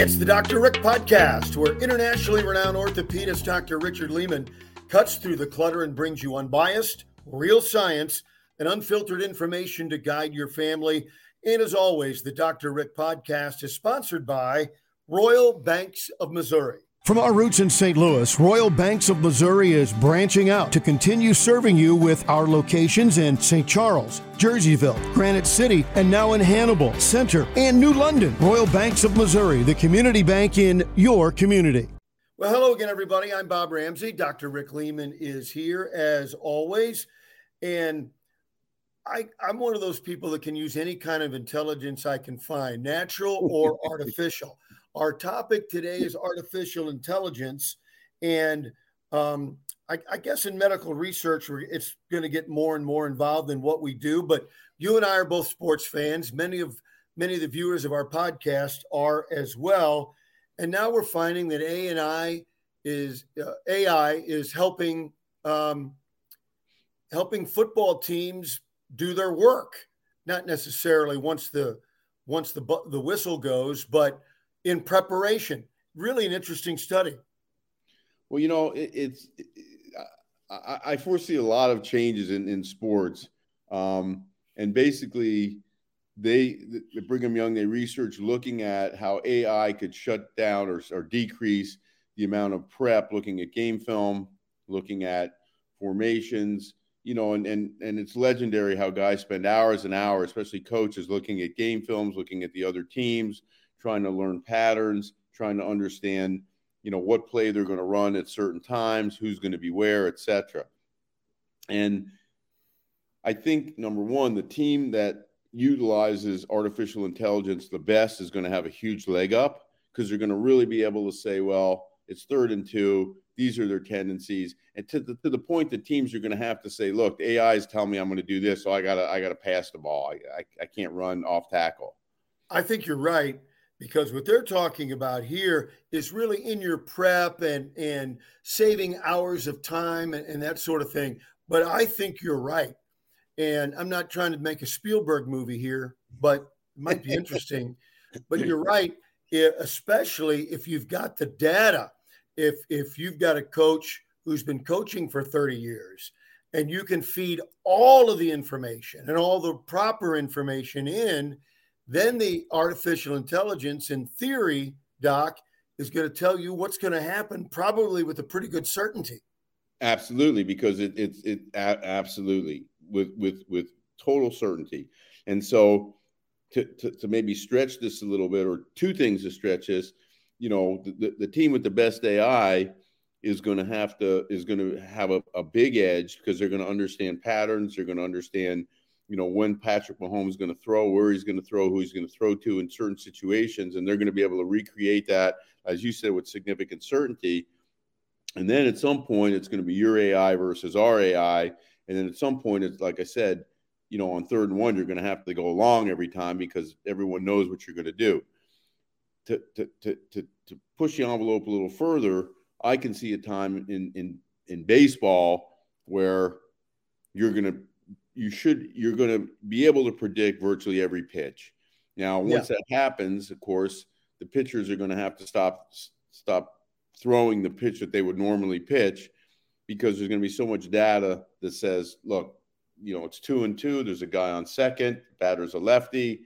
It's the Dr. Rick podcast, where internationally renowned orthopedist Dr. Richard Lehman cuts through the clutter and brings you unbiased, real science, and unfiltered information to guide your family. And as always, the Dr. Rick podcast is sponsored by Royal Banks of Missouri. From our roots in St. Louis, Royal Banks of Missouri is branching out to continue serving you with our locations in St. Charles, Jerseyville, Granite City, and now in Hannibal, Center, and New London. Royal Banks of Missouri, the community bank in your community. Well, hello again, everybody. I'm Bob Ramsey. Dr. Rick Lehman is here as always. And I, I'm one of those people that can use any kind of intelligence I can find, natural or artificial. Our topic today is artificial intelligence. And um, I, I, guess in medical research, it's going to get more and more involved in what we do. But you and I are both sports fans. Many of many of the viewers of our podcast are as well. And now we're finding that AI is uh, AI is helping um, helping football teams do their work. Not necessarily once the once the the whistle goes, but in preparation. Really an interesting study. Well, you know, it, it's it, I, I, foresee a lot of changes in, in sports, um, and basically, they the Brigham Young they research looking at how AI could shut down or, or decrease the amount of prep, looking at game film, looking at formations, you know, and and and it's legendary how guys spend hours and hours, especially coaches, looking at game films, looking at the other teams, trying to learn patterns, trying to understand, you know, what play they're going to run at certain times, who's going to be where, etc. And I think number one, the team that utilizes artificial intelligence the best is going to have a huge leg up because they're going to really be able to say, well, it's third and two. These are their tendencies, and to the, to the point that teams are going to have to say, "Look, the AI is telling me I'm going to do this, so I gotta I gotta pass the ball. I, I, I can't run off tackle." I think you're right because what they're talking about here is really in your prep and and saving hours of time and, and that sort of thing. But I think you're right, and I'm not trying to make a Spielberg movie here, but it might be interesting. but you're right, especially if you've got the data. If if you've got a coach who's been coaching for 30 years and you can feed all of the information and all the proper information in then the artificial intelligence, in theory, Doc, is going to tell you what's going to happen, probably with a pretty good certainty. Absolutely, because it it, it absolutely with with with total certainty, and so to, to, to maybe stretch this a little bit, or two things to stretch this, you know, the, the team with the best AI is going to have to is going to have a, a big edge because they're going to understand patterns, they're going to understand you know when Patrick Mahomes is going to throw, where he's going to throw, who he's going to throw to in certain situations, and they're going to be able to recreate that, as you said, with significant certainty. And then at some point, it's going to be your AI versus our AI, and then at some point, it's like I said, you know, on third and one, you're going to have to go along every time because everyone knows what you're going to do. To, to, to, to, to push the envelope a little further, I can see a time in in in baseball where you're going to you should you're going to be able to predict virtually every pitch. Now, once yeah. that happens, of course, the pitchers are going to have to stop stop throwing the pitch that they would normally pitch because there's going to be so much data that says, look, you know, it's two and two. There's a guy on second, batter's a lefty.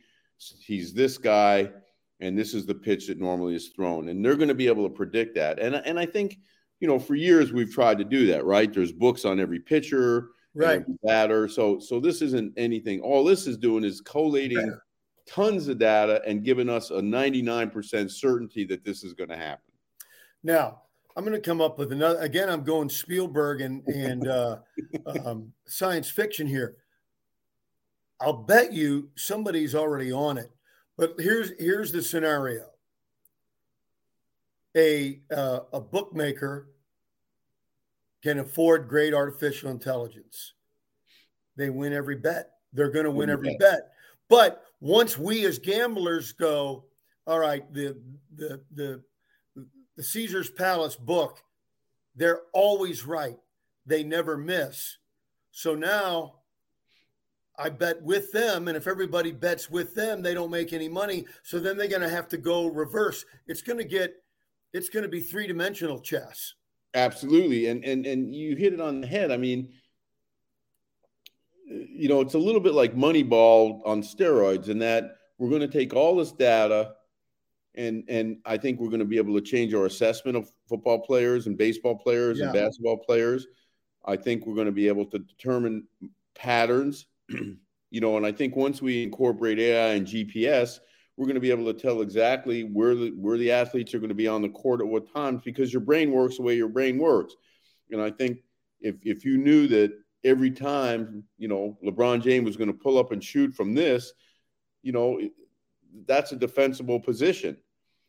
He's this guy, and this is the pitch that normally is thrown. And they're going to be able to predict that. And and I think, you know, for years we've tried to do that, right? There's books on every pitcher right batter. So so this isn't anything. All this is doing is collating tons of data and giving us a 99% certainty that this is going to happen. Now, I'm going to come up with another. Again, I'm going Spielberg and and uh, um, science fiction here. I'll bet you somebody's already on it. But here's here's the scenario. A uh, a bookmaker can afford great artificial intelligence. They win every bet. They're going to win every bet. But once we as gamblers go, all right, the the the the Caesar's Palace book, they're always right. They never miss. So now I bet with them. And if everybody bets with them, they don't make any money. So then they're going to have to go reverse. It's going to get, it's going to be three dimensional chess. Absolutely. And, and, and you hit it on the head. I mean, you know, it's a little bit like Moneyball on steroids in that we're going to take all this data and and I think we're going to be able to change our assessment of football players and baseball players yeah. and basketball players. I think we're going to be able to determine patterns, you know, and I think once we incorporate AI and GPS, we're going to be able to tell exactly where the where the athletes are going to be on the court at what times because your brain works the way your brain works. And I think if if you knew that every time, you know, LeBron James was going to pull up and shoot from this, you know, that's a defensible position.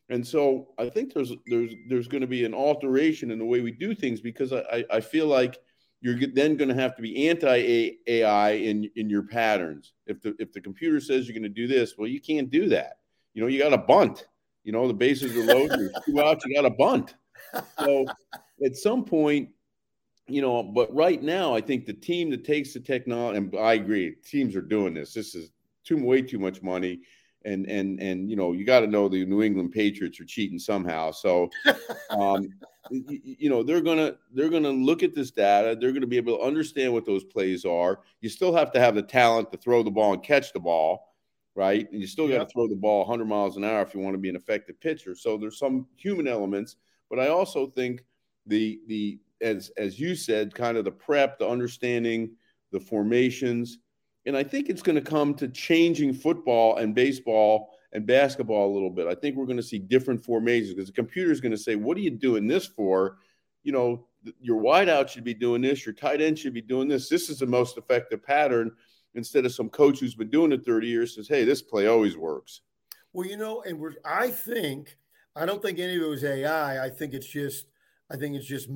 And so I think there's there's there's going to be an alteration in the way we do things because I, I feel like you're then going to have to be anti AI in in your patterns. If the if the computer says you're going to do this, well, you can't do that. You know, you got to bunt. You know, the bases are loaded. There's two outs. You got to bunt. So at some point, you know, but right now, I think the team that takes the technology, and I agree, teams are doing this. This is too way too much money and and and you know you got to know the New England Patriots are cheating somehow. So, um, you, you, know they're gonna they're gonna look at this data. They're gonna be able to understand what those plays are. You still have to have the talent to throw the ball and catch the ball, right? And you still got to throw the ball 100 miles an hour if you want to be an effective pitcher. So there's some human elements, but I also think the the as as you said, kind of the prep, the understanding, the formations and I think it's going to come to changing football and baseball and basketball a little bit. I think we're going to see different formations because the computer is going to say, "What are you doing this for?" You know, your wideout should be doing this. Your tight end should be doing this. This is the most effective pattern. Instead of some coach who's been doing it 30 years says, "Hey, this play always works." Well, you know, and we're, I think I don't think any of it was AI. I think it's just I think it's just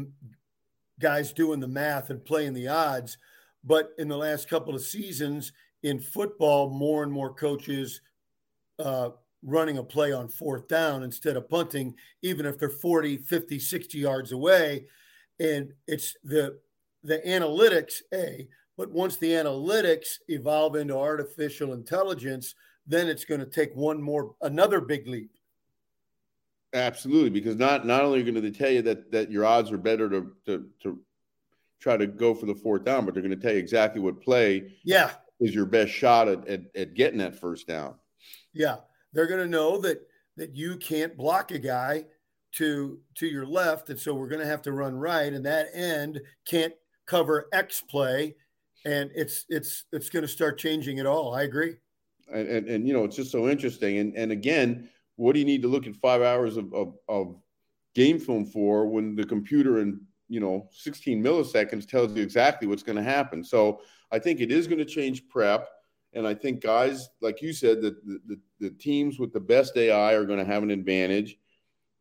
guys doing the math and playing the odds but in the last couple of seasons in football, more and more coaches uh, running a play on fourth down instead of punting, even if they're 40, 50, 60 yards away. And it's the the analytics, A, but once the analytics evolve into artificial intelligence, then it's going to take one more another big leap. Absolutely, because not not only are going to tell you that that your odds are better to to to try to go for the fourth down, but they're going to tell you exactly what play yeah is your best shot at, at, at getting that first down. Yeah. They're going to know that that you can't block a guy to to your left. And so we're going to have to run right. And that end can't cover X play. And it's it's it's going to start changing it all. I agree. And, and, and you know, it's just so interesting. And and again, what do you need to look at five hours of, of, of game film for when the computer and you know 16 milliseconds tells you exactly what's going to happen so i think it is going to change prep and i think guys like you said that the, the, the, teams with the best ai are going to have an advantage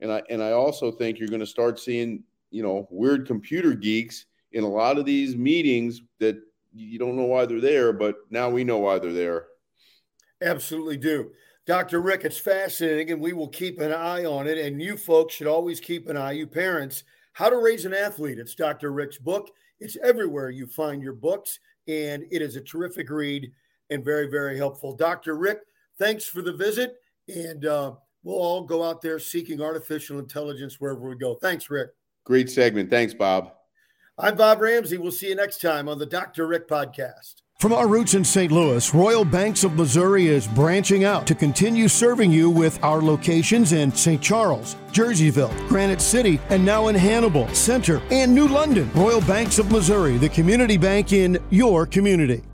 and i and i also think you're going to start seeing you know weird computer geeks in a lot of these meetings that you don't know why they're there but now we know why they're there absolutely do dr rick it's fascinating and we will keep an eye on it and you folks should always keep an eye you parents how to Raise an Athlete. It's Dr. Rick's book. It's everywhere you find your books, and it is a terrific read and very, very helpful. Dr. Rick, thanks for the visit, and uh, we'll all go out there seeking artificial intelligence wherever we go. Thanks, Rick. Great segment. Thanks, Bob. I'm Bob Ramsey. We'll see you next time on the Dr. Rick podcast. From our roots in St. Louis, Royal Banks of Missouri is branching out to continue serving you with our locations in St. Charles, Jerseyville, Granite City, and now in Hannibal, Center, and New London. Royal Banks of Missouri, the community bank in your community.